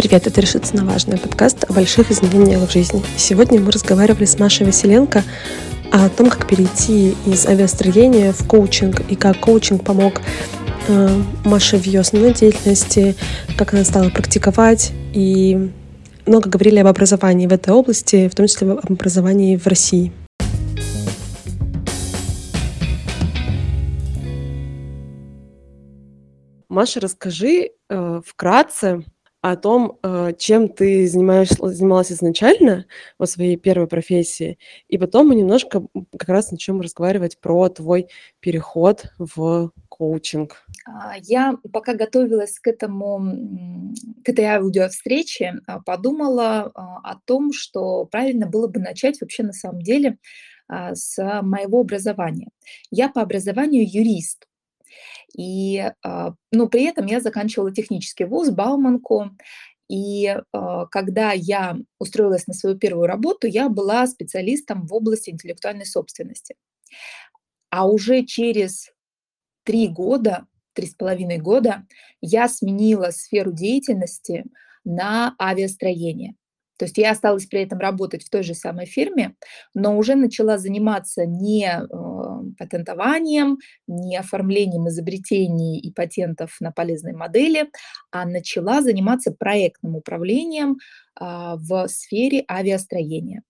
Привет, это «Решиться на важное» подкаст о больших изменениях в жизни. Сегодня мы разговаривали с Машей Василенко о том, как перейти из авиастроения в коучинг и как коучинг помог э, Маше в ее основной деятельности, как она стала практиковать и много говорили об образовании в этой области, в том числе об образовании в России. Маша, расскажи э, вкратце о том, э, чем ты занимаешься, занималась изначально во своей первой профессии, и потом мы немножко как раз начнем разговаривать про твой переход в коучинг. А, я пока готовилась к этому, к этой аудиовстрече, а, подумала а, о том, что правильно было бы начать вообще на самом деле с моего образования. Я по образованию юрист. И, но при этом я заканчивала технический вуз, Бауманку. И а, когда я устроилась на свою первую работу, я была специалистом в области интеллектуальной собственности. А уже через три года, три с половиной года, я сменила сферу деятельности на авиастроение. То есть я осталась при этом работать в той же самой фирме, но уже начала заниматься не э, патентованием, не оформлением изобретений и патентов на полезные модели, а начала заниматься проектным управлением а, в сфере авиастроения.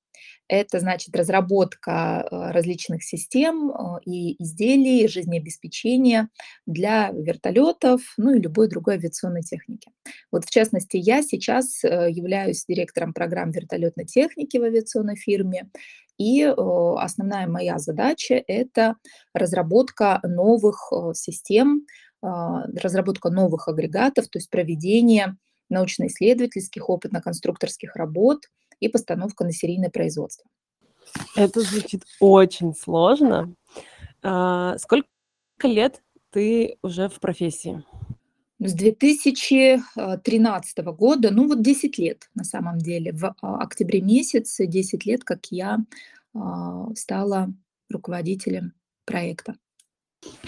Это значит разработка э, различных систем э, и изделий жизнеобеспечения для вертолетов, ну и любой другой авиационной техники. Вот в частности, я сейчас э, являюсь директором программ вертолетной техники в авиационной фирме, и основная моя задача – это разработка новых систем, разработка новых агрегатов, то есть проведение научно-исследовательских, опытно-конструкторских работ – и постановка на серийное производство. Это звучит очень сложно. А, сколько лет ты уже в профессии? С 2013 года, ну вот 10 лет на самом деле. В а, октябре месяце 10 лет, как я а, стала руководителем проекта.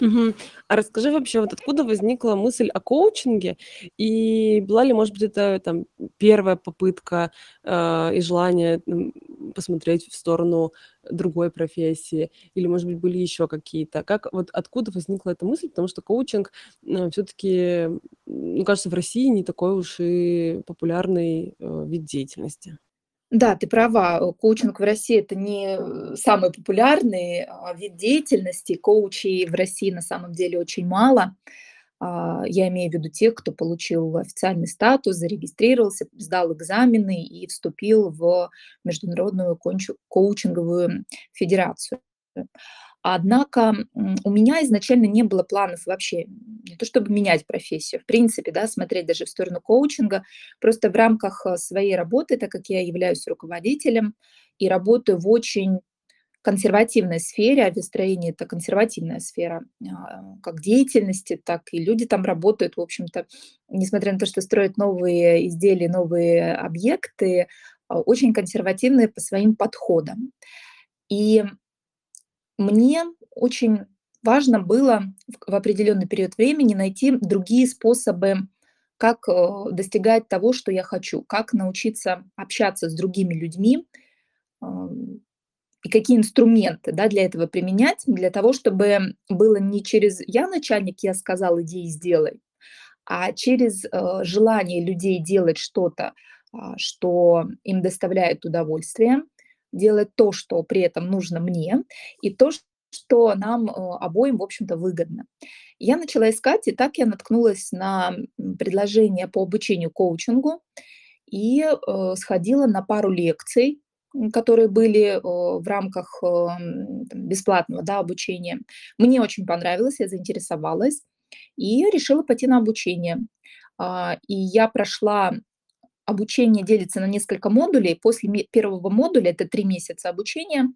Мгм. А расскажи вообще, вот откуда возникла мысль о коучинге? И была ли, может быть, это там первая попытка, э, и желание, посмотреть в сторону другой профессии? Или, может быть, были еще какие-то? Как вот откуда возникла эта мысль? Потому что коучинг, э, все-таки, мне кажется, в России не такой уж и популярный, э, вид деятельности. Да, ты права. Э, коучинг в России это не э, самый популярный а, вид деятельности. Коучей в России на самом деле очень мало. А, я имею в виду тех, кто получил официальный статус, зарегистрировался, сдал экзамены и вступил в Международную коучинговую федерацию. Однако у меня изначально не было планов вообще не то чтобы менять профессию, в принципе, да, смотреть даже в сторону коучинга. Просто в рамках э, своей работы, так как я являюсь руководителем и работаю в очень консервативной сфере, авиастроение– это консервативная сфера а, как деятельности, так и люди там работают, в общем-то, несмотря на то, что строят новые изделия, новые объекты, а, очень консервативные по своим подходам. И мне очень важно было в определенный период времени найти другие способы, как э, достигать того, что я хочу, как научиться общаться с другими людьми, и какие инструменты да, для этого применять, для того, чтобы было не через «я начальник, я сказал, иди и сделай», а через э, желание людей делать что-то, а, что им доставляет удовольствие, делать то, что при этом нужно мне, и то, что нам э, обоим, в общем-то, выгодно. Я начала искать, и так я наткнулась на предложение по обучению коучингу и э, сходила на пару лекций, которые были э, в рамках бесплатного да, обучения. Мне очень понравилось, я заинтересовалась и решила пойти на обучение. А, и я прошла обучение делится на несколько модулей. После первого модуля, это три месяца обучения,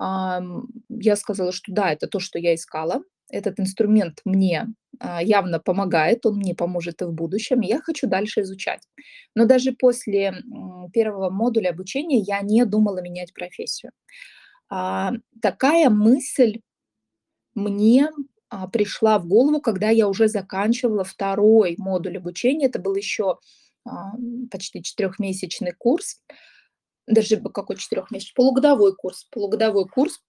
я сказала, что да, это то, что я искала. Этот инструмент мне а, явно помогает, он мне поможет и в будущем, я хочу дальше изучать. Но даже после первого модуля обучения я не думала менять профессию. А, такая мысль мне пришла в голову, когда я уже заканчивала второй модуль обучения. Это был еще а, почти четырехмесячный курс, даже какой четырехмесячный, полугодовой курс, полугодовой курс.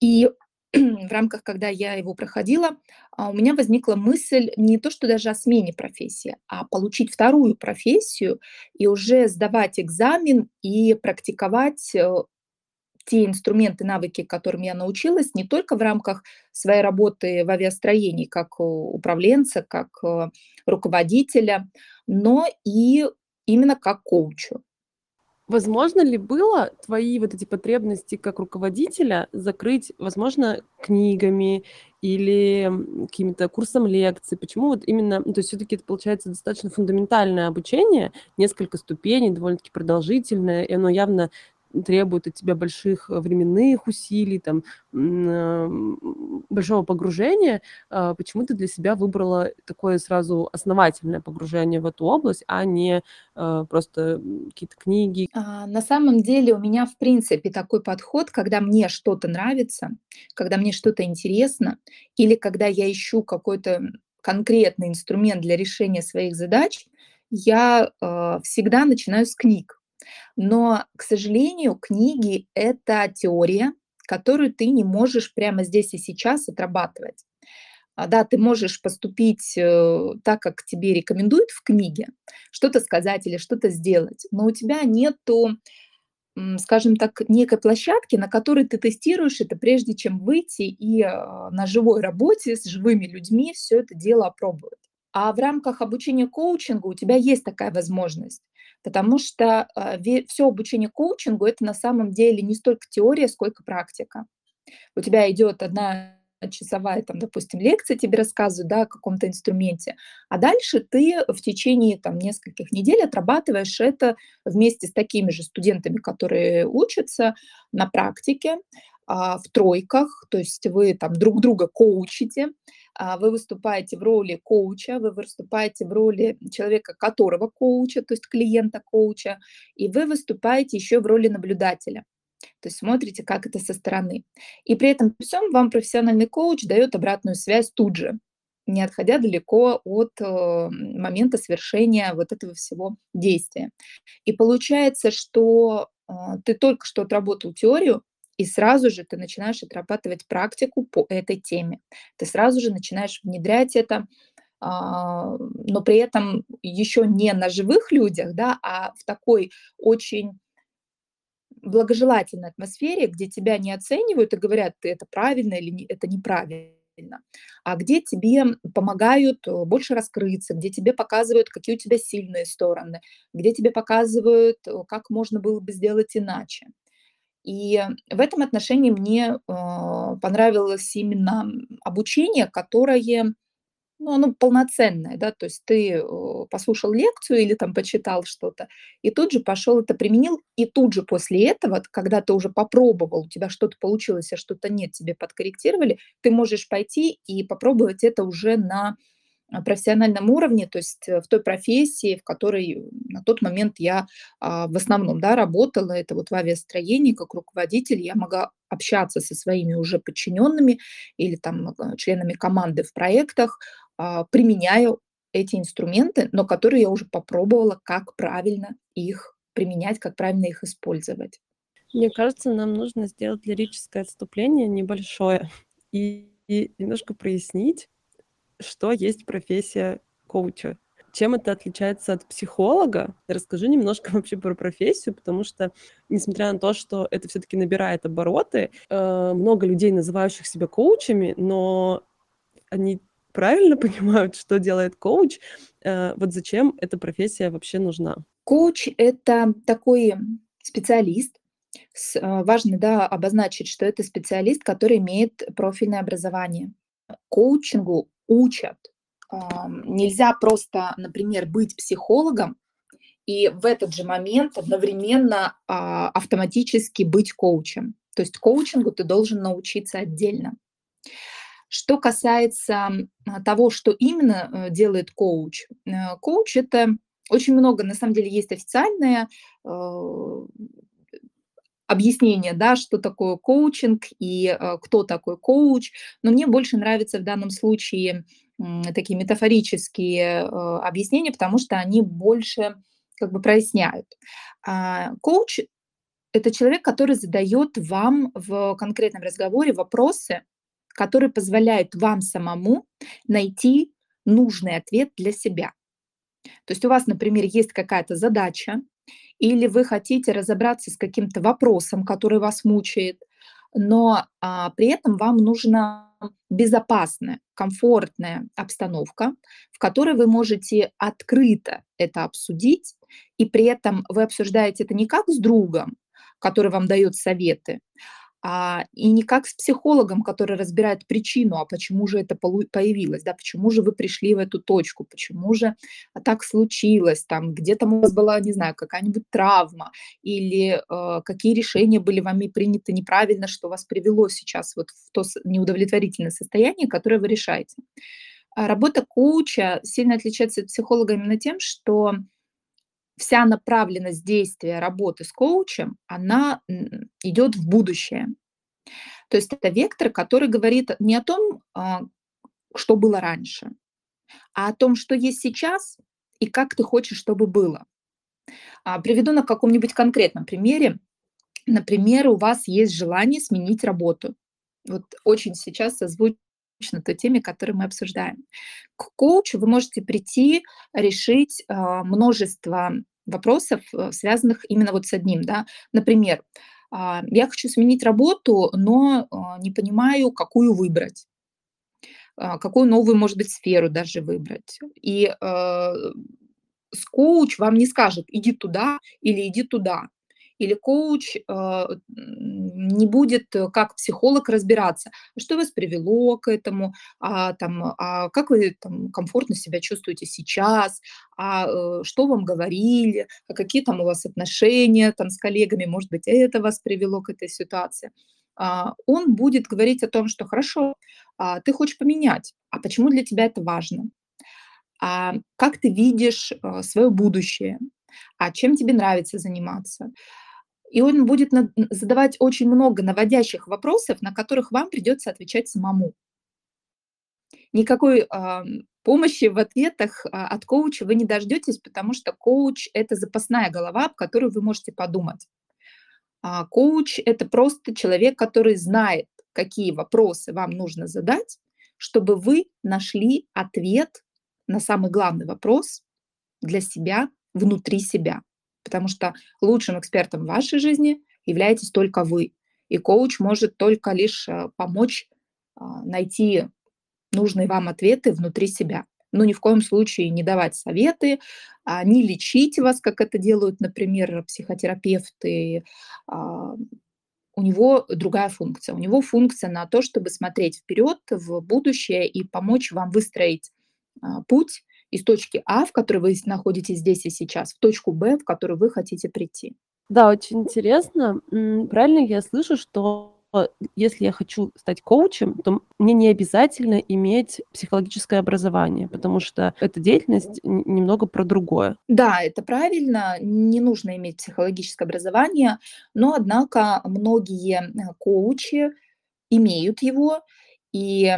И в рамках, когда я его проходила, а, у меня возникла мысль не то, что даже о смене профессии, а получить вторую профессию и уже сдавать экзамен и практиковать э, те инструменты, навыки, которым я научилась, не только в рамках своей работы в авиастроении как управленца, как э, руководителя, но и именно как коучу. Возможно ли было твои вот эти потребности как руководителя закрыть, возможно, книгами или каким-то курсом лекций? Почему вот именно, ну, то есть все-таки это получается достаточно фундаментальное обучение, несколько ступеней, довольно-таки продолжительное, и оно явно требует от тебя больших э, временных усилий, там, большого погружения, а, почему ты для себя выбрала такое сразу основательное погружение в эту область, а не а, просто какие-то книги? А, на самом деле у меня, в принципе, такой подход, когда мне что-то нравится, когда мне что-то интересно, или когда я ищу какой-то конкретный инструмент для решения своих задач, я э, всегда начинаю с книг. Но, к сожалению, книги– это теория, которую ты не можешь прямо здесь и сейчас отрабатывать. А, да, ты можешь поступить э, так, как тебе рекомендуют в книге, что-то сказать или что-то сделать, но у тебя нету, скажем так, некой площадки, на которой ты тестируешь это, прежде чем выйти и а, на живой работе с живыми людьми все это дело опробовать. А в рамках обучения коучингу у тебя есть такая возможность. Потому что э, все обучение коучингу это на самом деле не столько теория, сколько практика. У тебя идет одна часовая, там, допустим, лекция тебе рассказывают да, о каком-то инструменте, а дальше ты в течение там, нескольких недель отрабатываешь это вместе с такими же студентами, которые учатся на практике, а, в тройках, то есть вы там друг друга коучите, вы выступаете в роли коуча, вы выступаете в роли человека, которого коуча, то есть клиента коуча, и вы выступаете еще в роли наблюдателя. То есть смотрите, как это со стороны. И при этом всем вам профессиональный коуч дает обратную связь тут же, не отходя далеко от э, момента совершения вот этого всего действия. И получается, что э, ты только что отработал теорию, и сразу же ты начинаешь отрабатывать практику по этой теме. Ты сразу же начинаешь внедрять это, а, но при этом еще не на живых людях, да, а в такой очень благожелательной атмосфере, где тебя не оценивают и говорят, ты это правильно или это неправильно, а где тебе помогают э, больше раскрыться, где тебе показывают, какие у тебя сильные стороны, где тебе показывают, э, как можно было бы сделать иначе. И в этом отношении мне э, понравилось именно обучение, которое ну, оно полноценное, да, то есть ты э, послушал лекцию или там почитал что-то, и тут же пошел это применил, и тут же после этого, когда ты уже попробовал, у тебя что-то получилось, а что-то нет, тебе подкорректировали, ты можешь пойти и попробовать это уже на профессиональном уровне, то есть э, в той профессии, в которой на тот момент я а, в основном да, работала, это вот в авиастроении, как руководитель, я могла общаться со своими уже подчиненными или там э, членами команды в проектах, а, применяя эти инструменты, но которые я уже попробовала, как правильно их применять, как правильно их использовать. Мне кажется, нам нужно сделать лирическое отступление небольшое и, и немножко прояснить, что есть профессия коуча. Чем это отличается от психолога? Расскажи немножко вообще про профессию, потому что, несмотря на то, что это все-таки набирает обороты, э, много людей, называющих себя коучами, но они правильно понимают, что делает коуч, э, вот зачем эта профессия вообще нужна? Коуч – это такой специалист, э, важно да, обозначить, что это специалист, который имеет профильное образование. Коучингу учат. Нельзя просто, например, быть психологом и в этот же момент одновременно а, автоматически быть коучем. То есть коучингу ты должен научиться отдельно. Что касается того, что именно э, делает коуч, э, коуч это очень много, на самом деле, есть официальное э, объяснение, да, что такое коучинг и э, кто такой коуч. Но мне больше нравится в данном случае такие метафорические э, объяснения, потому что они больше как бы проясняют. А, коуч– это человек, который задает вам в конкретном разговоре вопросы, которые позволяют вам самому найти нужный ответ для себя. То есть у вас, например, есть какая-то задача, или вы хотите разобраться с каким-то вопросом, который вас мучает, но а, при этом вам нужна безопасная, комфортная обстановка, в которой вы можете открыто это обсудить, и при этом вы обсуждаете это не как с другом, который вам дает советы, и не как с психологом, который разбирает причину, а почему же это появилось, да, почему же вы пришли в эту точку, почему же так случилось, там, где там у вас была, не знаю, какая-нибудь травма, или э, какие решения были вами приняты неправильно, что вас привело сейчас вот в то неудовлетворительное состояние, которое вы решаете. А работа коуча сильно отличается от психолога именно тем, что вся направленность действия работы с коучем, она идет в будущее. То есть это вектор, который говорит не о том, а, что было раньше, а о том, что есть сейчас и как ты хочешь, чтобы было. А, приведу на каком-нибудь конкретном примере. Например, у вас есть желание сменить работу. Вот очень сейчас созвучно той теме, которую мы обсуждаем. К коучу вы можете прийти, решить а, множество вопросов, э, связанных именно вот с одним. Да? Например, а, я хочу сменить работу, но а, не понимаю, какую выбрать какую новую, может быть, сферу даже выбрать. И э, коуч вам не скажет, иди туда или иди туда или коуч э, не будет э, как психолог разбираться, что вас привело к этому, а, там, а как вы там, комфортно себя чувствуете сейчас, а э, что вам говорили, а какие там у вас отношения там, с коллегами, может быть, это вас привело к этой ситуации. А, он будет говорить о том, что хорошо, а, ты хочешь поменять, а почему для тебя это важно? А как ты видишь свое будущее? А чем тебе нравится заниматься? И он будет задавать очень много наводящих вопросов, на которых вам придется отвечать самому. Никакой помощи в ответах э, от коуча вы не дождетесь, потому что коуч – это запасная голова, об которой вы можете подумать. А коуч – это просто человек, который знает, какие вопросы вам нужно задать, чтобы вы нашли ответ на самый главный вопрос для себя, внутри себя потому что лучшим экспертом в вашей жизни являетесь только вы. И коуч может только лишь э, помочь а, найти нужные вам ответы внутри себя. Но ни в коем случае не давать советы, а, не лечить вас, как это делают, например, психотерапевты. А, у него другая функция. У него функция на то, чтобы смотреть вперед в будущее и помочь вам выстроить путь из точки А, в которой вы находитесь здесь и сейчас, в точку Б, в которую вы хотите прийти. Да, очень интересно. Правильно я слышу, что если я хочу стать коучем, то мне не обязательно иметь психологическое образование, потому что эта деятельность немного про другое. Да, это правильно. Не нужно иметь психологическое образование, но, однако, многие э, коучи имеют его, и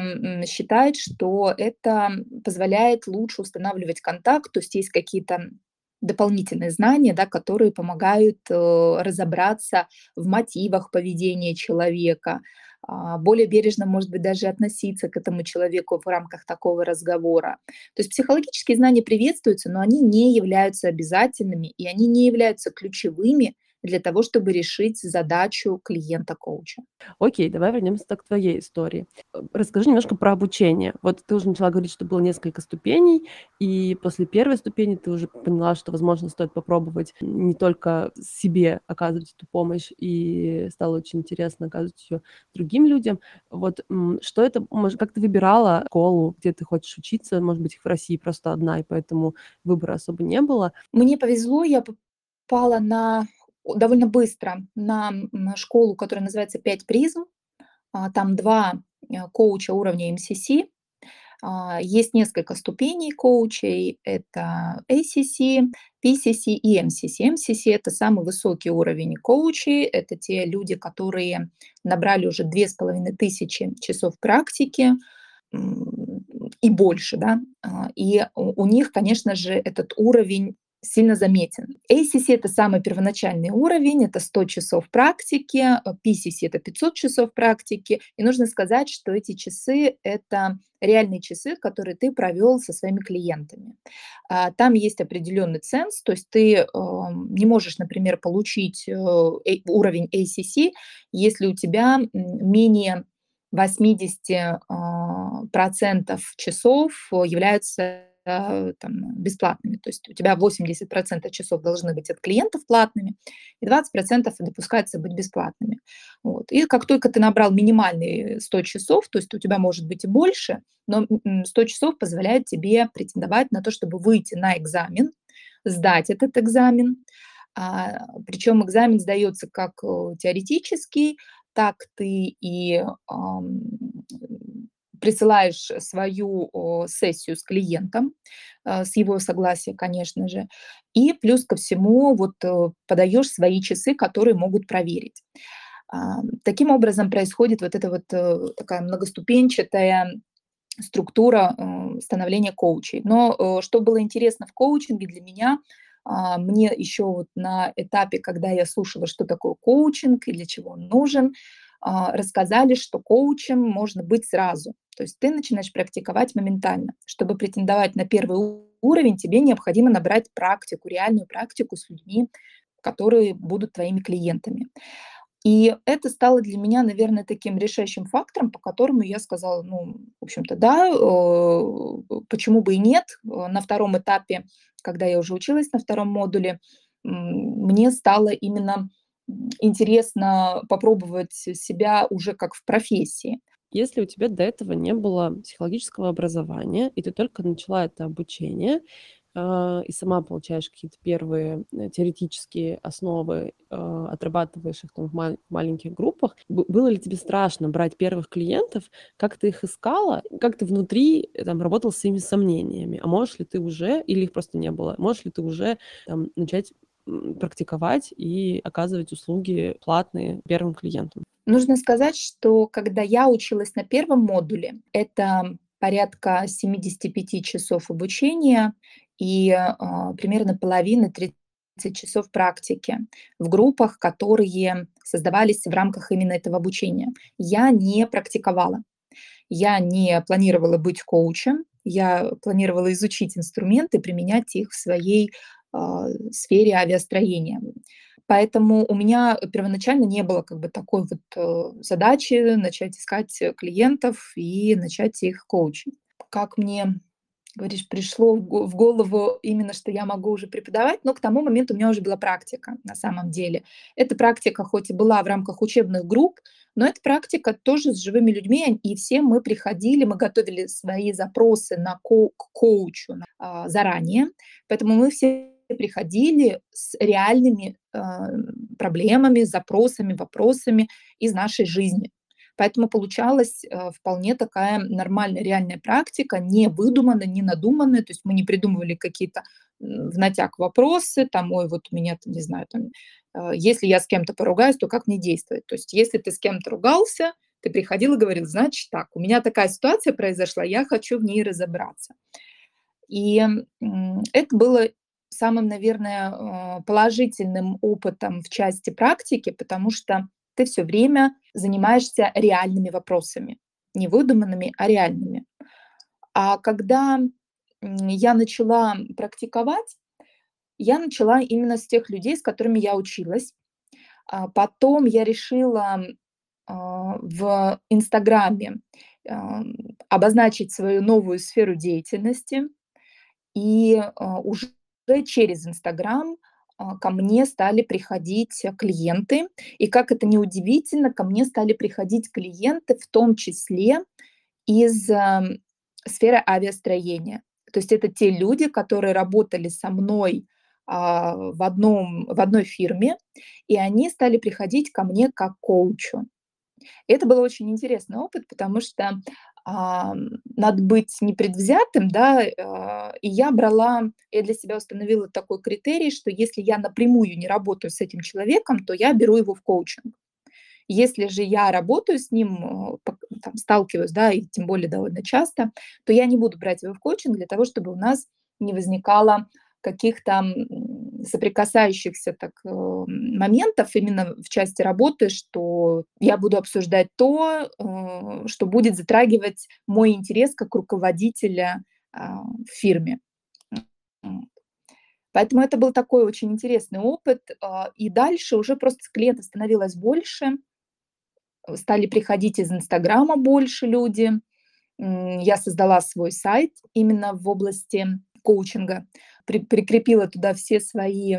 считает, что это позволяет лучше устанавливать контакт, то есть есть какие-то дополнительные знания, да, которые помогают э, разобраться в мотивах поведения человека, э, более бережно, может быть, даже относиться к этому человеку в рамках такого разговора. То есть психологические знания приветствуются, но они не являются обязательными, и они не являются ключевыми для того, чтобы решить задачу клиента-коуча. Окей, давай вернемся к твоей истории. Э, расскажи немножко про обучение. Вот ты уже начала говорить, что было несколько ступеней, и после первой ступени ты уже поняла, что, возможно, стоит попробовать не только себе оказывать эту помощь, и стало очень интересно оказывать ее другим людям. Вот что это, может, как ты выбирала школу, где ты хочешь учиться? Может быть, их в России просто одна, и поэтому выбора особо не было. Мне повезло, я попала на довольно быстро на школу, которая называется «Пять призм». А, там два э, коуча уровня МСС. А, есть несколько ступеней коучей. Это ACC, PCC и MCC. MCC – это самый высокий уровень коучей. Это те люди, которые набрали уже две с половиной тысячи часов практики. и больше, да, а, и у них, конечно же, этот уровень сильно заметен. ACC — это самый первоначальный уровень, это 100 часов практики, PCC — это 500 часов практики, и нужно сказать, что эти часы — это реальные часы, которые ты провел со своими клиентами. А, там есть определенный ценз, то есть ты эм, не можешь, например, получить э, уровень ACC, если у тебя менее 80 а, процентов часов являются там, бесплатными. То есть у тебя 80% часов должны быть от клиентов платными, и 20% допускается быть бесплатными. Вот. И как только ты набрал минимальные 100 часов, то есть у тебя может быть и больше, но 100 часов позволяет тебе претендовать на то, чтобы выйти на экзамен, сдать этот экзамен. А, причем экзамен сдается как э, теоретический, так ты и присылаешь свою сессию с клиентом, а, с его согласия, конечно же, и плюс ко всему вот э, подаешь свои часы, которые могут проверить. А, таким образом происходит вот эта вот э, такая многоступенчатая структура э, становления коучей. Но что было интересно в коучинге для меня, а, мне еще вот на этапе, когда я слушала, что такое коучинг и для чего он нужен, рассказали, что коучем можно быть сразу. То есть ты начинаешь практиковать моментально. Чтобы претендовать на первый уровень, тебе необходимо набрать практику, реальную практику с людьми, которые будут твоими клиентами. И это стало для меня, наверное, таким решающим фактором, по которому я сказала, ну, в общем-то, да, почему бы и нет. На втором этапе, когда я уже училась на втором модуле, мне стало именно интересно попробовать себя уже как в профессии. Если у тебя до этого не было психологического образования, и ты только начала это обучение, а, и сама получаешь какие-то первые э, теоретические основы, а, отрабатываешь их там в ма- маленьких группах, было ли тебе страшно брать первых клиентов? Как ты их искала? Как ты внутри э, там работал с своими сомнениями? А можешь ли ты уже, или их просто не было, можешь ли ты уже там, начать практиковать и оказывать услуги платные первым клиентам? Нужно сказать, что когда я училась на первом модуле, это порядка 75 часов обучения и э, примерно половина 30 часов практики в группах, которые создавались в рамках именно этого обучения. Я не практиковала. Я не планировала быть коучем, я планировала изучить инструменты, применять их в своей сфере авиастроения. Поэтому у меня первоначально не было как бы такой вот э, задачи начать искать клиентов и начать их коучить. Как мне, говоришь, пришло в голову именно, что я могу уже преподавать, но к тому моменту у меня уже была практика на самом деле. Эта практика хоть и была в рамках учебных групп, но эта практика тоже с живыми людьми, и все мы приходили, мы готовили свои запросы на ко- к коучу а, заранее, поэтому мы все приходили с реальными э, проблемами, запросами, вопросами из нашей жизни. Поэтому получалась э, вполне такая нормальная реальная практика, не выдуманная, не надуманная. То есть мы не придумывали какие-то в натяг вопросы, там, ой, вот у меня, не знаю, там, э, если я с кем-то поругаюсь, то как мне действовать? То есть если ты с кем-то ругался, ты приходил и говорил, значит так, у меня такая ситуация произошла, я хочу в ней разобраться. И это было самым, наверное, э, положительным опытом в части практики, потому что ты все время занимаешься реальными вопросами, не выдуманными, а реальными. А когда я начала практиковать, я начала именно с тех людей, с которыми я училась. А потом я решила а, в Инстаграме а, обозначить свою новую сферу деятельности и уже через Инстаграм а, ко мне стали приходить клиенты. И как это не удивительно, ко мне стали приходить клиенты, в том числе из э, сферы авиастроения. То есть это те люди, которые работали со мной а, в, одном, в одной фирме, и они стали приходить ко мне как коучу. Это был очень интересный опыт, потому что а, надо быть непредвзятым, да, а, и я брала, я для себя установила такой критерий, что если я напрямую не работаю с этим человеком, то я беру его в коучинг. Если же я работаю с ним, э, там, сталкиваюсь, да, и тем более довольно часто, то я не буду брать его в коучинг для того, чтобы у нас не возникало каких-то соприкасающихся так, э, моментов именно в части работы, что я буду обсуждать то, э, что будет затрагивать мой интерес как руководителя а, в фирме. Поэтому это был такой очень интересный опыт. А, и дальше уже просто клиентов становилось больше, стали приходить из Инстаграма больше люди. Я создала свой сайт именно в области коучинга, при, прикрепила туда все свои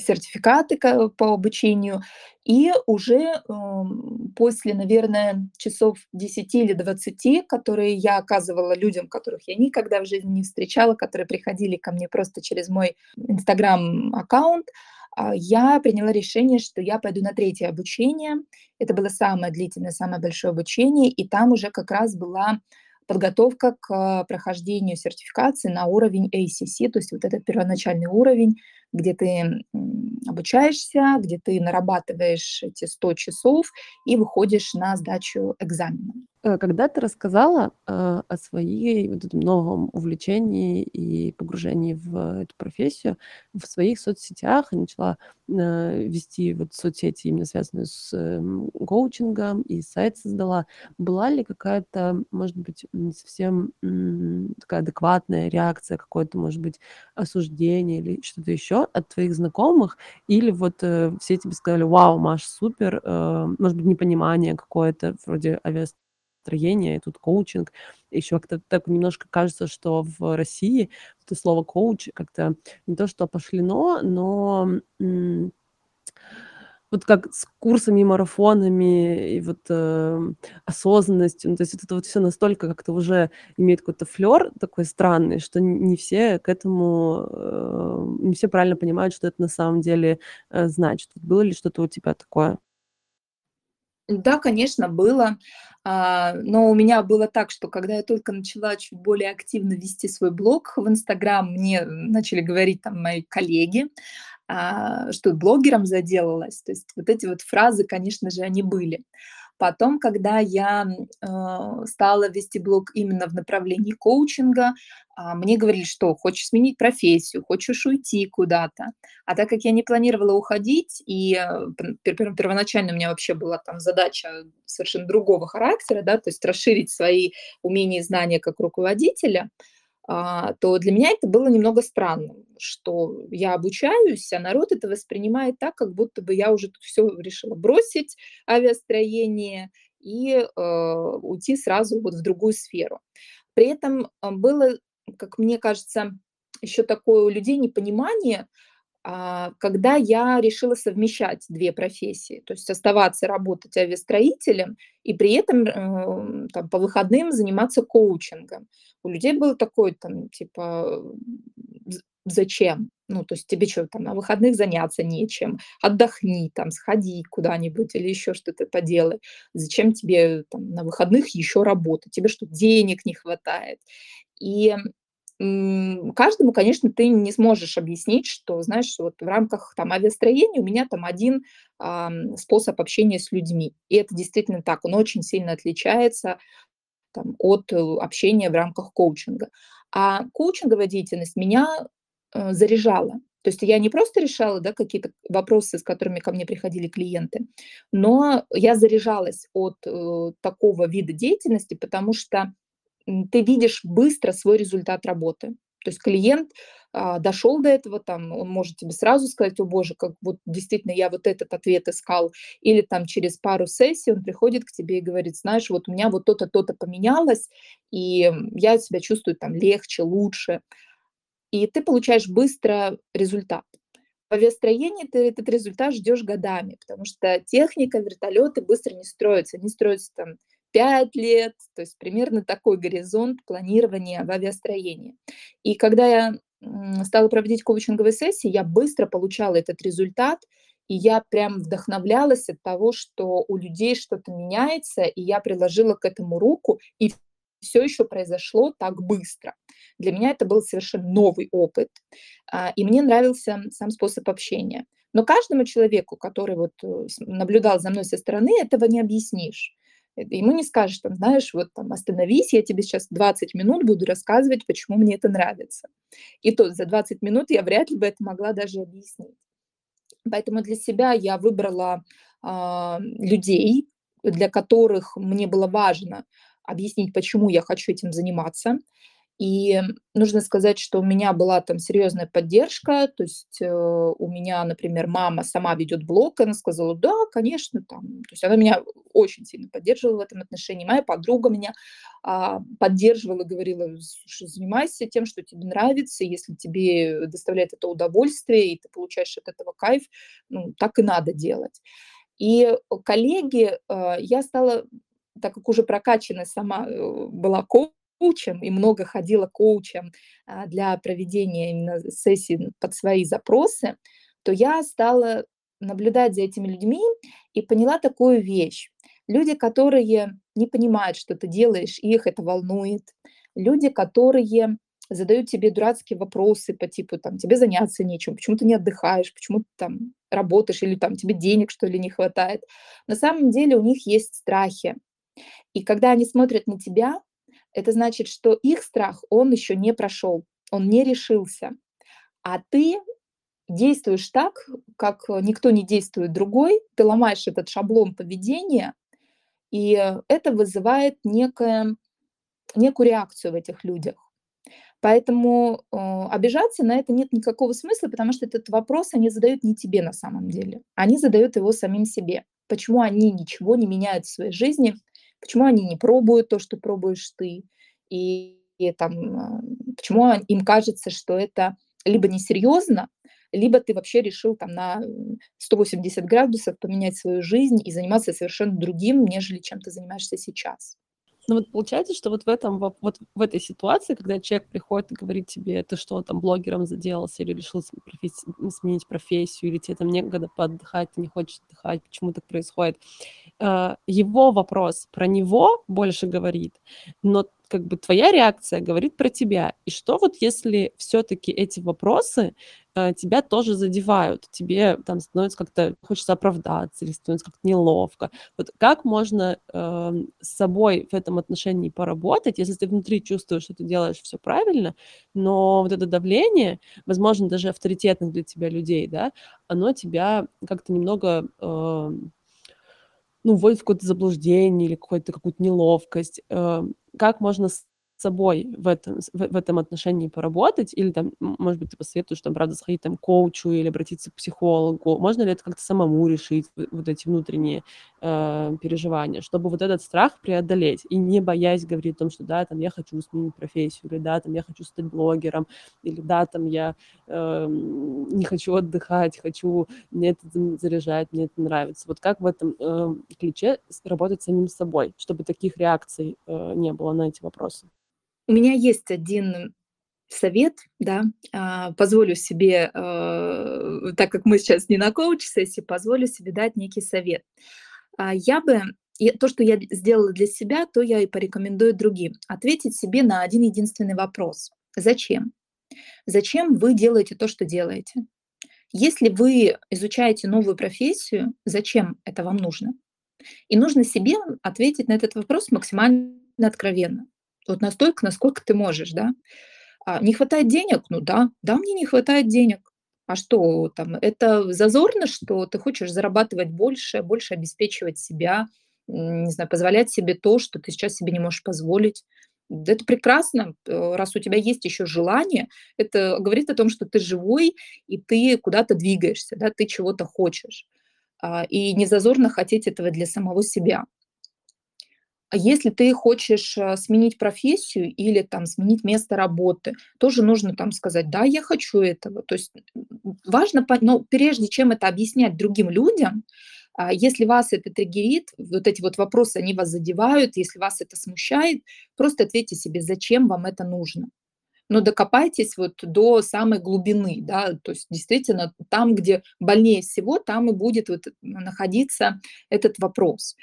сертификаты по обучению, и уже э, после, наверное, часов 10 или 20, которые я оказывала людям, которых я никогда в жизни не встречала, которые приходили ко мне просто через мой Инстаграм-аккаунт, э, я приняла решение, что я пойду на третье обучение. Это было самое длительное, самое большое обучение, и там уже как раз была подготовка к прохождению сертификации на уровень ACC, то есть вот этот первоначальный уровень, где ты обучаешься, где ты нарабатываешь эти 100 часов и выходишь на сдачу экзамена. Э, когда ты рассказала э, о своей вот этом новом увлечении и погружении в эту профессию в своих соцсетях, и начала э, вести вот соцсети, именно связанные с э, коучингом, и сайт создала, была ли какая-то, может быть, совсем м, такая адекватная реакция, какое-то, может быть, осуждение или что-то еще от твоих знакомых, или вот все тебе сказали, вау, Маш, супер, может быть, непонимание какое-то вроде авиас строение, и тут коучинг. Еще как-то так немножко кажется, что в России это слово коуч как-то не то что пошлено, но вот как с курсами, марафонами и вот э, осознанностью. Ну, то есть это вот все настолько как-то уже имеет какой-то флер такой странный, что не все к этому, э, не все правильно понимают, что это на самом деле э, значит. Было ли что-то у тебя такое? Да, конечно, было. А, но у меня было так, что когда я только начала чуть более активно вести свой блог в Инстаграм, мне начали говорить там мои коллеги, а, что блогером заделалась. То есть вот эти вот фразы, конечно же, они были. Потом, когда я э, стала вести блог именно в направлении коучинга, э, мне говорили, что хочешь сменить профессию, хочешь уйти куда-то. А так как я не планировала уходить, и э, первоначально у меня вообще была там задача совершенно другого характера, да, то есть расширить свои умения и знания как руководителя, то для меня это было немного странным, что я обучаюсь, а народ это воспринимает так, как будто бы я уже тут все решила бросить авиастроение и э, уйти сразу вот в другую сферу. При этом а, было, как мне кажется, еще такое у людей непонимание, а, когда я решила совмещать две профессии, то есть оставаться работать авиастроителем и при этом э, там, по выходным заниматься коучингом. У людей было такое там типа зачем? Ну, то есть тебе что, там на выходных заняться нечем, отдохни, там, сходи куда-нибудь или еще что-то поделай. Зачем тебе там на выходных еще работать? Тебе что, денег не хватает? И каждому, конечно, ты не сможешь объяснить, что, знаешь, вот в рамках там авиастроения у меня там один а, способ общения с людьми. И это действительно так, он очень сильно отличается там, от э, общения в рамках коучинга. А коучинговая деятельность меня э, заряжала. То есть я не просто решала да, какие-то вопросы, с которыми ко мне приходили клиенты, но я заряжалась от э, такого вида деятельности, потому что ты видишь быстро свой результат работы. То есть клиент а, дошел до этого, там, он может тебе сразу сказать, о боже, как вот действительно я вот этот ответ искал, или там через пару сессий он приходит к тебе и говорит, знаешь, вот у меня вот то-то, то-то поменялось, и я себя чувствую там легче, лучше. И ты получаешь быстро результат. В авиастроении ты этот результат ждешь годами, потому что техника, вертолеты быстро не строятся, они строятся там 5 лет, то есть примерно такой горизонт планирования в авиастроении. И когда я стала проводить коучинговые сессии, я быстро получала этот результат, и я прям вдохновлялась от того, что у людей что-то меняется, и я приложила к этому руку, и все еще произошло так быстро. Для меня это был совершенно новый опыт, а, и мне нравился сам способ общения. Но каждому человеку, который вот э, наблюдал за мной со стороны, этого не объяснишь. Э, ему не скажешь, там, знаешь, вот там остановись, я тебе сейчас 20 минут буду рассказывать, почему мне это нравится. И то за 20 минут я вряд ли бы это могла даже объяснить. Поэтому для себя я выбрала а, людей, для которых мне было важно объяснить, почему я хочу этим заниматься. И нужно сказать, что у меня была там серьезная поддержка, то есть э, у меня, например, мама сама ведет блог, и она сказала, да, конечно, там, то есть она меня очень сильно поддерживала в этом отношении. Моя подруга меня а, поддерживала, говорила, слушай, занимайся тем, что тебе нравится, если тебе доставляет это удовольствие, и ты получаешь от этого кайф, ну, так и надо делать. И коллеги, э, я стала, так как уже прокачанная сама э, была коучем и много ходила коучем а, для проведения именно сессий под свои запросы, то я стала наблюдать за этими людьми и поняла такую вещь. Люди, которые не понимают, что ты делаешь, их это волнует. Люди, которые задают тебе дурацкие вопросы по типу, там, тебе заняться нечем, почему ты не отдыхаешь, почему ты там работаешь, или там тебе денег, что ли, не хватает. На самом деле у них есть страхи. И когда они смотрят на тебя, это значит, что их страх, он еще не прошел, он не решился. А ты действуешь так, как никто не действует другой, ты ломаешь этот шаблон поведения, и это вызывает некое, некую реакцию в этих людях. Поэтому э, обижаться на это нет никакого смысла, потому что этот вопрос они задают не тебе на самом деле. Они задают его самим себе. Почему они ничего не меняют в своей жизни, почему они не пробуют то, что пробуешь ты, и, и там, э, почему им кажется, что это либо несерьезно, либо ты вообще решил там на 180 градусов поменять свою жизнь и заниматься совершенно другим, нежели чем ты занимаешься сейчас. Ну вот получается, что вот в этом вот в этой ситуации, когда человек приходит и говорит тебе, ты что там блогером заделался или решил сменить профессию, или тебе там некогда поотдыхать, ты не хочешь отдыхать, почему так происходит, его вопрос про него больше говорит, но как бы твоя реакция говорит про тебя. И что вот если все-таки эти вопросы э, тебя тоже задевают, тебе там становится как-то, хочется оправдаться или становится как-то неловко. Вот как можно э, с собой в этом отношении поработать, если ты внутри чувствуешь, что ты делаешь все правильно, но вот это давление, возможно, даже авторитетных для тебя людей, да, оно тебя как-то немного... Э, ну, вводит в какое-то заблуждение или какую-то какую-то неловкость. Э, как можно собой в этом, в, в этом отношении поработать, или там, может быть, ты посоветуешь, там, правда, сходить там к коучу или обратиться к психологу, можно ли это как-то самому решить, вот эти внутренние э, переживания, чтобы вот этот страх преодолеть и не боясь говорить о том, что да, там, я хочу сменить профессию, или да, там, я хочу стать блогером, или да, там, я э, не хочу отдыхать, хочу, мне это заряжает, мне это нравится. Вот как в этом э, ключе работать самим собой, чтобы таких реакций э, не было на эти вопросы? У меня есть один совет, да, а, позволю себе, э, так как мы сейчас не на коуч-сессии, позволю себе дать некий совет. А, я бы то, что я сделала для себя, то я и порекомендую другим. Ответить себе на один единственный вопрос. Зачем? Зачем вы делаете то, что делаете? Если вы изучаете новую профессию, зачем это вам нужно? И нужно себе ответить на этот вопрос максимально откровенно. Вот настолько, насколько ты можешь, да. А, не хватает денег? Ну да, да, мне не хватает денег. А что там? Это зазорно, что ты хочешь зарабатывать больше, больше обеспечивать себя, не знаю, позволять себе то, что ты сейчас себе не можешь позволить. Это прекрасно, э, раз у тебя есть еще желание, это говорит о том, что ты живой, и ты куда-то двигаешься, да, ты чего-то хочешь. А, и не зазорно хотеть этого для самого себя. А если ты хочешь э, сменить профессию или там сменить место работы, тоже нужно там сказать, да, я хочу этого. То есть важно, но прежде чем это объяснять другим людям, а, если вас это триггерит, вот эти вот вопросы, они вас задевают, если вас это смущает, просто ответьте себе, зачем вам это нужно. Но докопайтесь вот до самой глубины, да, то есть действительно там, где больнее всего, там и будет вот находиться этот вопрос.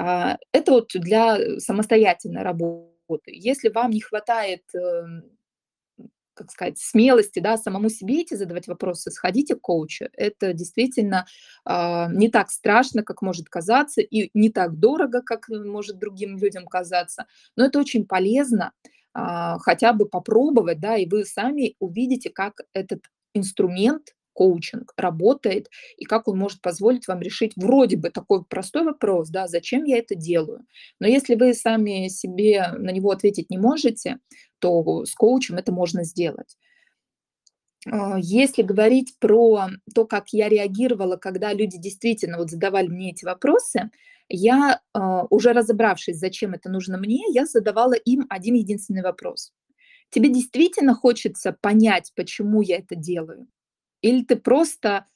А, это вот для самостоятельной работы. Если вам не хватает эм, как сказать, смелости, да, самому себе идти задавать вопросы, сходите к коучу. Это действительно э, не так страшно, как может казаться, и не так дорого, как может другим людям казаться, но это очень полезно э, хотя бы попробовать, да, и вы сами увидите, как этот инструмент коучинг работает и как он может позволить вам решить вроде бы такой простой вопрос, да, зачем я это делаю. Но если вы сами себе на него ответить не можете, то с коучем это можно сделать. А, если говорить про то, как я реагировала, когда люди действительно вот задавали мне эти вопросы, я, а, уже разобравшись, зачем это нужно мне, я задавала им один единственный вопрос. Тебе действительно хочется понять, почему я это делаю? Или ты просто,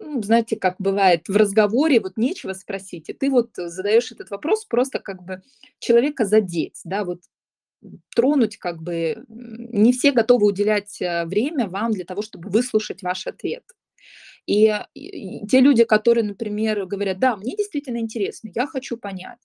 ну, знаете, как бывает в разговоре, вот нечего спросить, и ты вот задаешь этот вопрос просто как бы человека задеть, да, вот тронуть как бы. Не все готовы уделять э, время вам для того, чтобы выслушать ваш ответ. И, и те люди, которые, например, говорят, да, мне действительно интересно, я хочу понять,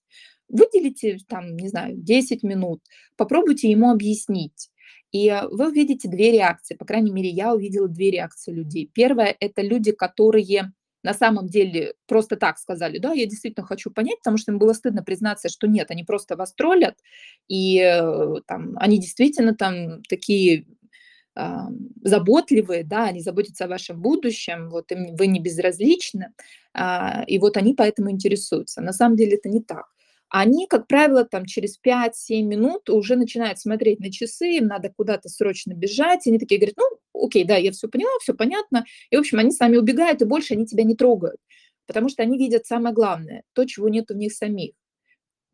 выделите там, не знаю, 10 минут, попробуйте ему объяснить. И вы увидите две реакции, по крайней мере, я увидела две реакции людей. Первое – это люди, которые на самом деле просто так сказали, да, я действительно хочу понять, потому что им было стыдно признаться, что нет, они просто вас троллят, и э, там, они действительно там такие э, заботливые, да, они заботятся о вашем будущем, вот им, вы не безразличны, э, и вот они поэтому интересуются. На самом деле это не так они, как правило, там через 5-7 минут уже начинают смотреть на часы, им надо куда-то срочно бежать, и они такие говорят, ну, окей, да, я все поняла, все понятно, и, в общем, они сами убегают, и больше они тебя не трогают, потому что они видят самое главное, то, чего нет у них самих,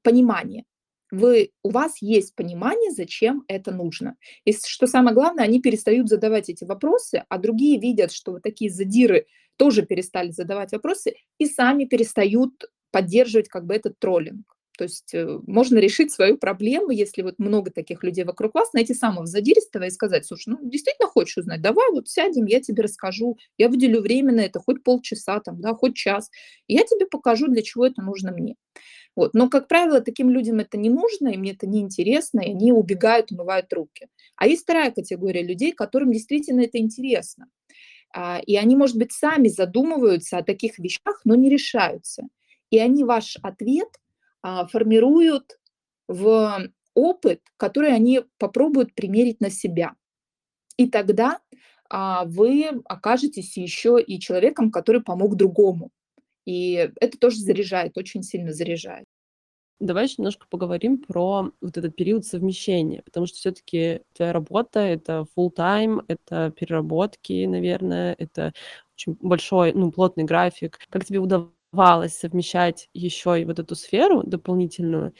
понимание. Вы, у вас есть понимание, зачем это нужно. И что самое главное, они перестают задавать эти вопросы, а другие видят, что вот такие задиры тоже перестали задавать вопросы и сами перестают поддерживать как бы этот троллинг. То есть э, можно решить свою проблему, если вот много таких людей вокруг вас, найти самого задиристого и сказать, слушай, ну действительно хочешь узнать, давай вот сядем, я тебе расскажу, я выделю время на это, хоть полчаса там, да, хоть час, и я тебе покажу, для чего это нужно мне. Вот. Но, как правило, таким людям это не нужно, им это не интересно, и они убегают, умывают руки. А есть вторая категория людей, которым действительно это интересно. А, и они, может быть, сами задумываются о таких вещах, но не решаются. И они ваш ответ – формируют в опыт, который они попробуют примерить на себя. И тогда а, вы окажетесь еще и человеком, который помог другому. И это тоже заряжает, очень сильно заряжает. Давай еще немножко поговорим про вот этот период совмещения, потому что все-таки твоя работа это full time, это переработки, наверное, это очень большой, ну, плотный график. Как тебе удавалось удавалось совмещать еще и вот эту сферу дополнительную,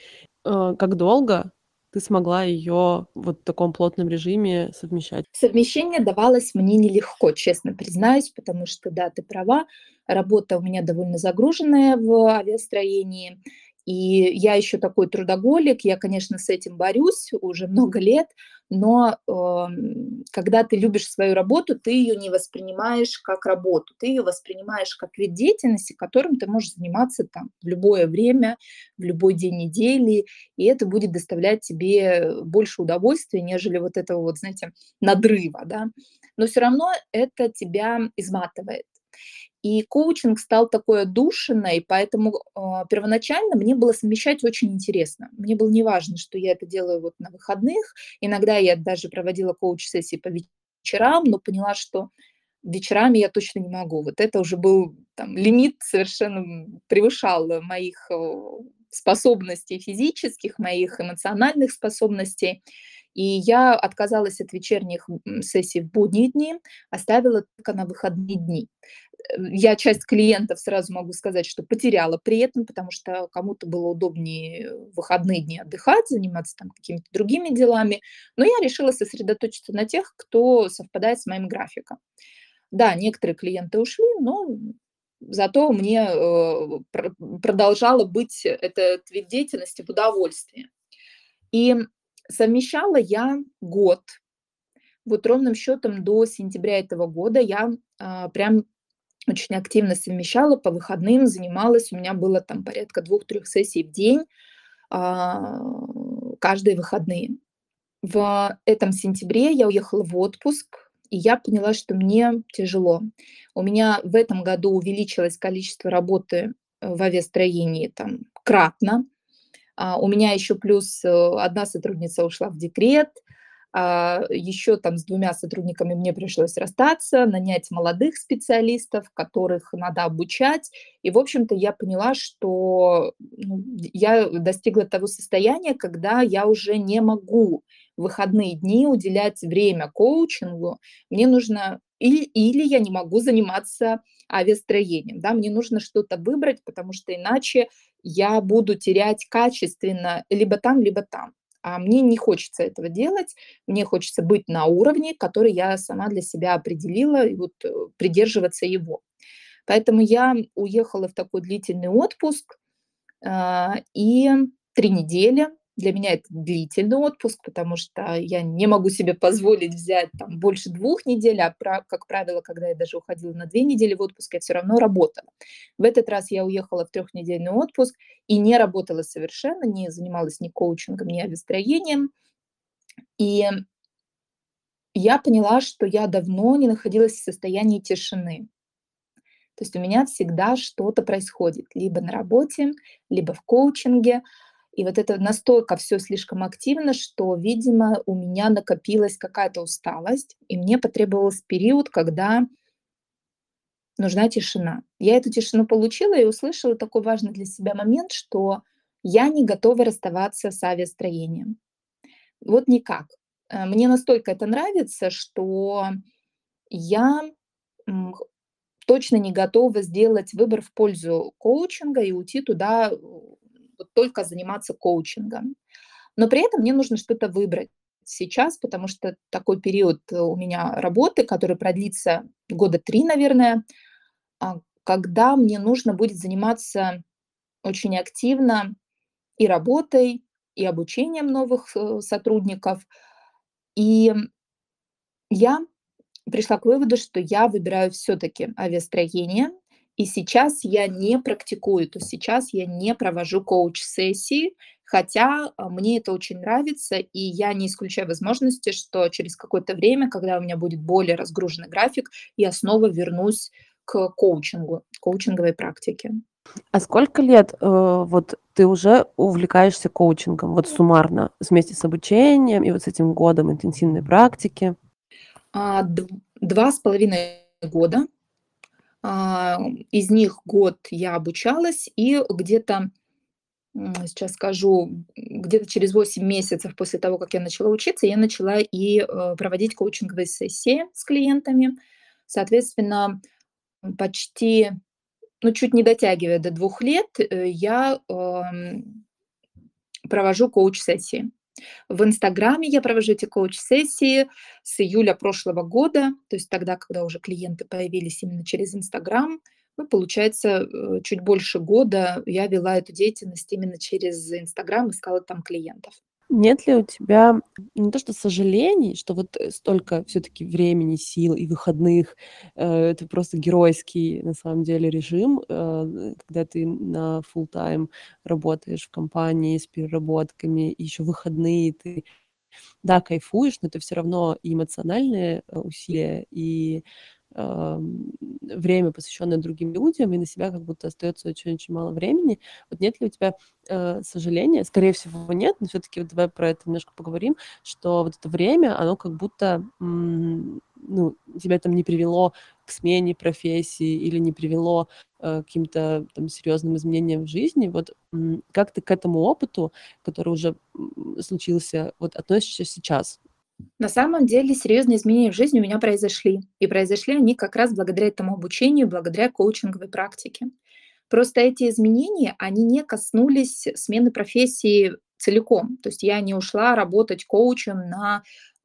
э, как долго ты смогла ее вот в таком плотном режиме совмещать? Совмещение давалось мне нелегко, честно признаюсь, потому что, да, ты права, работа у меня довольно загруженная в авиастроении, и я еще такой трудоголик, я, конечно, с этим борюсь уже много лет, но э, когда ты любишь свою работу, ты ее не воспринимаешь как работу, ты ее воспринимаешь как вид деятельности, которым ты можешь заниматься там в любое время, в любой день недели, и это будет доставлять тебе больше удовольствия, нежели вот этого вот, знаете, надрыва, да. Но все равно это тебя изматывает. И коучинг стал такой отдушиной, поэтому э, первоначально мне было совмещать очень интересно. Мне было неважно, что я это делаю вот на выходных. Иногда я даже проводила коуч-сессии по вечерам, но поняла, что вечерами я точно не могу. Вот это уже был там, лимит совершенно превышал моих способностей физических, моих эмоциональных способностей. И я отказалась от вечерних сессий в будние дни, оставила только на выходные дни. Э, я часть клиентов, сразу могу сказать, что потеряла при этом, потому что кому-то было удобнее в выходные дни отдыхать, заниматься там какими-то другими делами. Но я решила сосредоточиться на тех, кто совпадает с моим графиком. Да, некоторые клиенты ушли, но зато мне э, продолжало быть этот вид деятельности в удовольствие. И Совмещала я год. Вот ровным счетом до сентября этого года я а, прям очень активно совмещала по выходным, занималась. У меня было там порядка двух-трех сессий в день, а, каждые выходные. В этом сентябре я уехала в отпуск, и я поняла, что мне тяжело. У меня в этом году увеличилось количество работы в авиастроении там кратно. А, у меня еще плюс, э, одна сотрудница ушла в декрет, а, еще там с двумя сотрудниками мне пришлось расстаться, нанять молодых специалистов, которых надо обучать. И, в общем-то, я поняла, что ну, я достигла того состояния, когда я уже не могу выходные дни уделять время коучингу. Мне нужно или, или я не могу заниматься авиастроением. Да? Мне нужно что-то выбрать, потому что иначе я буду терять качественно либо там, либо там. А мне не хочется этого делать, мне хочется быть на уровне, который я сама для себя определила, и вот э, придерживаться его. Поэтому я уехала в такой длительный отпуск, а, и три недели для меня это длительный отпуск, потому что я не могу себе позволить взять там больше двух недель, а как правило, когда я даже уходила на две недели в отпуск, я все равно работала. В этот раз я уехала в трехнедельный отпуск и не работала совершенно, не занималась ни коучингом, ни авиастроением. И я поняла, что я давно не находилась в состоянии тишины. То есть у меня всегда что-то происходит, либо на работе, либо в коучинге, и вот это настолько все слишком активно, что, видимо, у меня накопилась какая-то усталость, и мне потребовался период, когда нужна тишина. Я эту тишину получила и услышала такой важный для себя момент, что я не готова расставаться с авиастроением. Вот никак. Э, мне настолько это нравится, что я точно не готова сделать выбор в пользу коучинга и уйти туда вот только заниматься коучингом. Но при этом мне нужно что-то выбрать сейчас, потому что такой период э, у меня работы, который продлится года три, наверное, а, когда мне нужно будет заниматься очень активно и работой, и обучением новых э, сотрудников. И я пришла к выводу, что я выбираю все-таки авиастроение, и сейчас я не практикую, то есть сейчас я не провожу коуч-сессии, хотя а, мне это очень нравится, и я не исключаю возможности, что через какое-то время, когда у меня будет более разгруженный график, я снова вернусь к коучингу, коучинговой практике. А сколько лет э, вот ты уже увлекаешься коучингом, вот суммарно, вместе с обучением и вот с этим годом интенсивной практики? А, два с половиной года из них год я обучалась, и где-то, сейчас скажу, где-то через 8 месяцев после того, как я начала учиться, я начала и э, проводить коучинговые сессии с клиентами. Соответственно, почти, ну, чуть не дотягивая до двух лет, э, я провожу коуч-сессии. В Инстаграме я провожу эти коуч-сессии с июля прошлого года, то есть тогда, когда уже клиенты появились именно через Инстаграм. Ну, получается, э, чуть больше года я вела эту деятельность именно через Инстаграм, искала там клиентов. Нет ли у тебя не то что сожалений, что вот э, столько все-таки времени, сил и выходных, э, это просто геройский на самом деле режим, э, когда ты на full тайм работаешь в компании с переработками, и еще выходные ты да, кайфуешь, но это все равно эмоциональные э, усилия, и время, посвященное другим людям, и на себя как будто остается очень-очень мало времени. Вот нет ли у тебя э, сожаления? Скорее всего, нет, но все-таки вот давай про это немножко поговорим, что вот это время, оно как будто ну, тебя там не привело к смене профессии или не привело э, к каким-то там серьезным изменениям в жизни. Вот как ты к этому опыту, который уже случился, вот относишься сейчас? На самом деле серьезные изменения в жизни у меня произошли. И произошли они как раз благодаря этому обучению, благодаря коучинговой практике. Просто эти изменения, они не коснулись смены профессии целиком. То есть я не ушла работать коучем на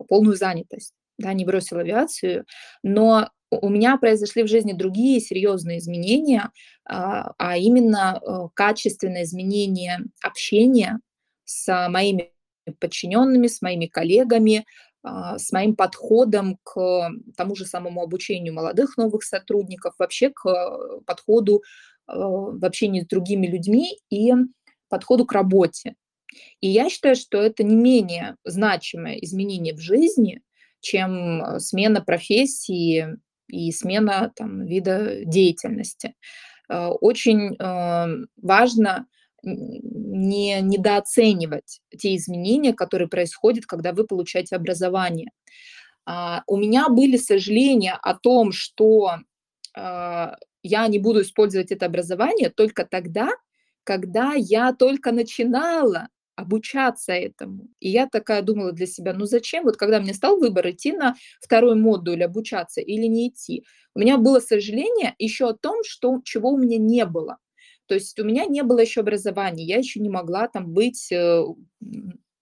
полную занятость, да, не бросила авиацию, но у меня произошли в жизни другие серьезные изменения, а, а именно э, качественное изменение общения с моими подчиненными, с моими коллегами, с моим подходом к тому же самому обучению молодых новых сотрудников, вообще к э, подходу э, в общении с другими людьми и подходу к работе. И я считаю, что это не менее значимое изменение в жизни, чем э, смена профессии и смена там, вида деятельности. Очень важно не недооценивать те изменения, которые происходят, когда вы получаете образование. А, у меня были сожаления о том, что я не буду использовать это образование только тогда, когда я только начинала обучаться этому. И я такая думала для себя, ну зачем, вот когда мне стал выбор идти на второй модуль, обучаться или не идти, у меня было сожаление еще о том, что, чего у меня не было. То есть у меня не было еще образования, я еще не могла там быть э,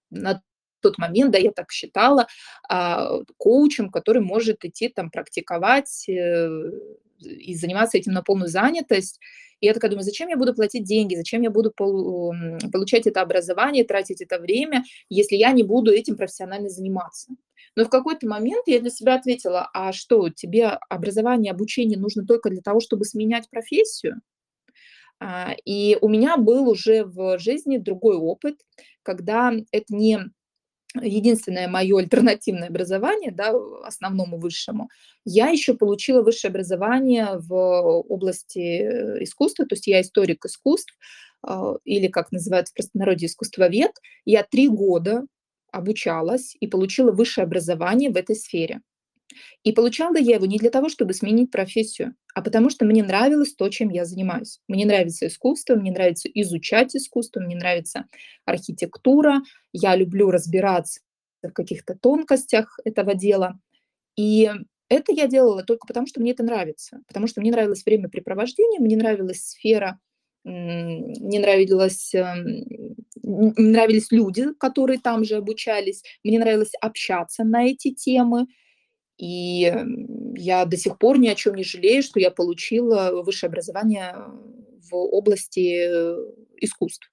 на тот момент, да, я так считала, а, коучем, который может идти там практиковать э, и заниматься этим на полную занятость. И я такая думаю, зачем я буду платить деньги, зачем я буду получать это образование, тратить это время, если я не буду этим профессионально заниматься. Но в какой-то момент я для себя ответила, а что, тебе образование, обучение нужно только для того, чтобы сменять профессию? А, и у меня был уже в жизни другой опыт, когда это не единственное мое альтернативное образование, да, основному высшему, я еще получила высшее образование в области искусства, то есть я историк искусств, а, или, как называют в простонародье, искусствовед. Я три года обучалась и получила высшее образование в этой сфере. И получала я его не для того, чтобы сменить профессию, а потому что мне нравилось то, чем я занимаюсь. Мне нравится искусство, мне нравится изучать искусство, мне нравится архитектура, я люблю разбираться в каких-то тонкостях этого дела. И это я делала только потому, что мне это нравится, потому что мне нравилось времяпрепровождение, мне нравилась сфера, мне нравилось, эм, нравились люди, которые там же обучались, мне нравилось общаться на эти темы, и я до сих пор ни о чем не жалею, что я получила высшее образование в области э, искусств.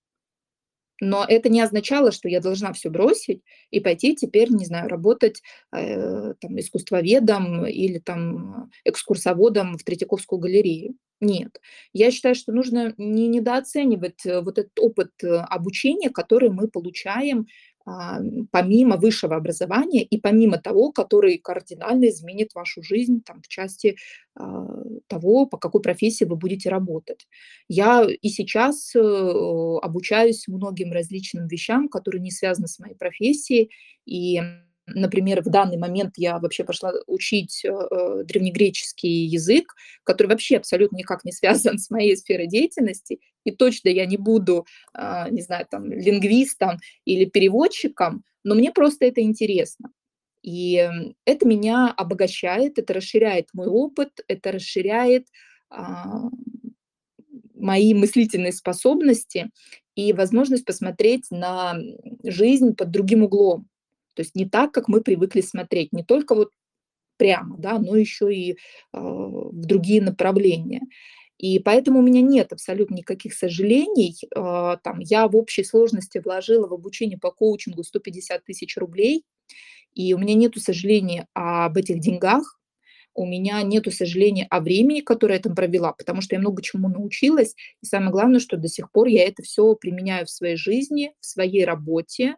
Но это не означало, что я должна все бросить и пойти теперь, не знаю, работать э, там, искусствоведом или там экскурсоводом в Третьяковскую галерею. Нет. Я считаю, что нужно не недооценивать э, вот этот опыт э, обучения, который мы получаем помимо высшего образования и помимо того, который кардинально изменит вашу жизнь там, в части а, того, по какой профессии вы будете работать. Я и сейчас э, обучаюсь многим различным вещам, которые не связаны с моей профессией, и Например, в данный момент я вообще пошла учить э, э, древнегреческий язык, который вообще абсолютно никак не связан с моей сферой деятельности, и точно я не буду, э, не знаю, там, лингвистом или переводчиком, но мне просто это интересно. И это меня обогащает, это расширяет мой опыт, это расширяет а, мои мыслительные способности и возможность посмотреть на жизнь под другим углом. То есть не так, как мы привыкли смотреть, не только вот прямо, да, но еще и э, в другие направления. И поэтому у меня нет абсолютно никаких сожалений. Э, там, я в общей сложности вложила в обучение по коучингу 150 тысяч рублей, и у меня нет сожалений об этих деньгах, у меня нет сожаления о времени, которое я там провела, потому что я много чему научилась. И самое главное, что до сих пор я это все применяю в своей жизни, в своей работе,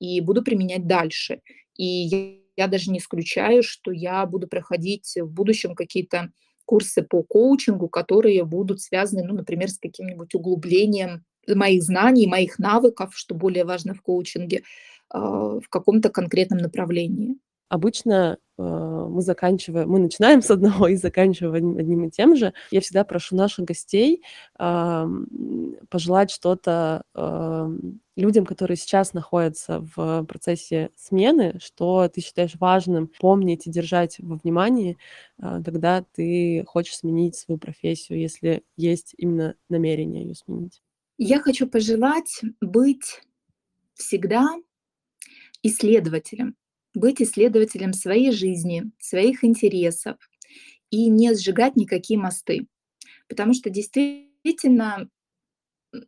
и буду применять дальше. И я, я даже не исключаю, что я буду проходить в будущем какие-то курсы по коучингу, которые будут связаны, ну, например, с каким-нибудь углублением моих знаний, моих навыков, что более важно в коучинге, а, в каком-то конкретном направлении. Обычно э, мы заканчиваем, мы начинаем с одного и заканчиваем одним и тем же. Я всегда прошу наших гостей э, пожелать что-то э, людям, которые сейчас находятся в процессе смены, что ты считаешь важным помнить и держать во внимании, э, когда ты хочешь сменить свою профессию, если есть именно намерение ее сменить. Я хочу пожелать быть всегда исследователем быть исследователем своей жизни, своих интересов и не сжигать никакие мосты. Потому что действительно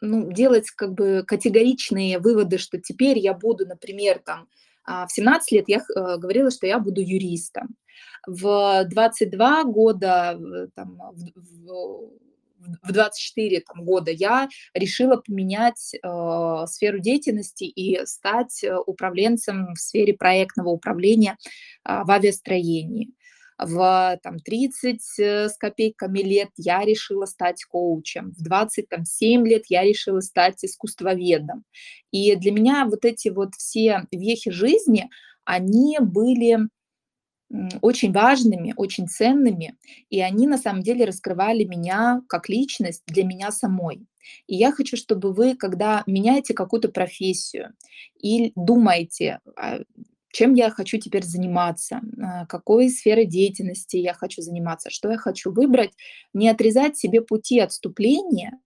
ну, делать как бы категоричные выводы, что теперь я буду, например, там, а, в 17 лет я э, говорила, что я буду юристом. В 22 года там, в в 24 там, года я решила поменять э, сферу деятельности и стать э, управленцем в сфере проектного управления э, в авиастроении. В там, 30 э, с копейками лет я решила стать коучем. В 27 лет я решила стать искусствоведом. И для меня вот эти вот все вехи жизни, они были очень важными, очень ценными, и они на самом деле раскрывали меня как личность для меня самой. И я хочу, чтобы вы, когда меняете какую-то профессию и думаете, а, чем я хочу теперь заниматься, а, какой сферой деятельности я хочу заниматься, что я хочу выбрать, не отрезать себе пути отступления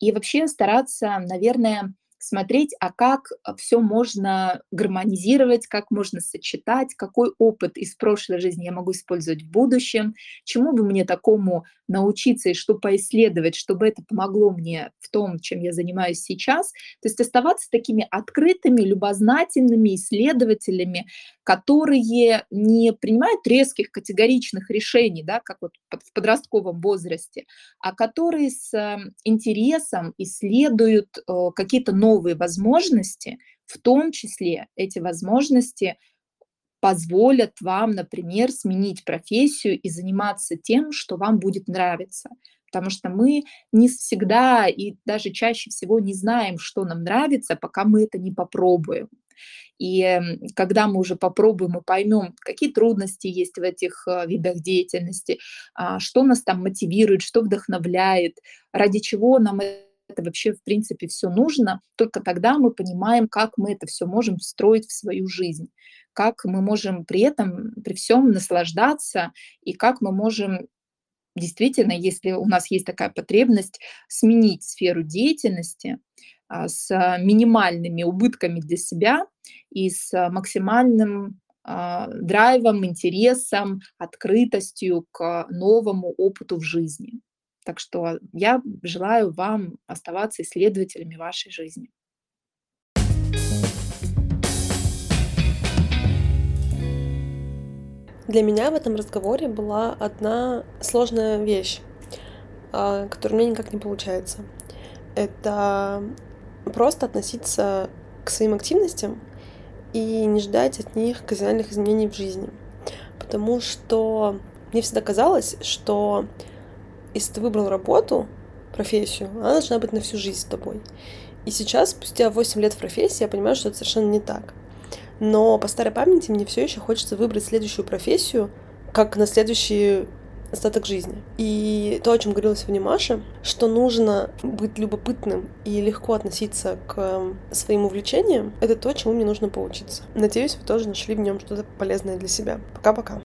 и вообще стараться, наверное, смотреть, а как а, все можно гармонизировать, как можно сочетать, какой опыт из прошлой жизни я могу использовать в будущем, чему бы мне такому научиться и что поисследовать, чтобы это помогло мне в том, чем я занимаюсь сейчас. То есть оставаться такими открытыми, любознательными исследователями, которые не принимают резких категоричных решений, да, как вот в подростковом возрасте, а которые с эм, интересом исследуют э, какие-то новые возможности, в том числе эти возможности позволят вам, например, сменить профессию и заниматься тем, что вам будет нравиться. Потому что мы не всегда и даже чаще всего не знаем, что нам нравится, пока мы это не попробуем. И когда мы уже попробуем и поймем, какие трудности есть в этих э, видах деятельности, а, что нас там мотивирует, что вдохновляет, ради чего нам это вообще, в принципе, все нужно, только тогда мы понимаем, как мы это все можем встроить в свою жизнь, как мы можем при этом, при всем наслаждаться, и как мы можем действительно, если у нас есть такая потребность, сменить сферу деятельности с минимальными убытками для себя и с максимальным а, драйвом, интересом, открытостью к новому опыту в жизни. Так что я желаю вам оставаться исследователями вашей жизни. Для меня в этом разговоре была одна сложная вещь, а, которая у меня никак не получается. Это просто относиться к своим активностям и не ждать от них кардинальных изменений в жизни. Потому что мне всегда казалось, что если ты выбрал работу, профессию, она должна быть на всю жизнь с тобой. И сейчас, спустя 8 лет в профессии, я понимаю, что это совершенно не так. Но по старой памяти мне все еще хочется выбрать следующую профессию, как на следующий остаток жизни. И то, о чем говорила сегодня Маша, что нужно быть любопытным и легко относиться к своим увлечениям, это то, чему мне нужно поучиться. Надеюсь, вы тоже нашли в нем что-то полезное для себя. Пока-пока.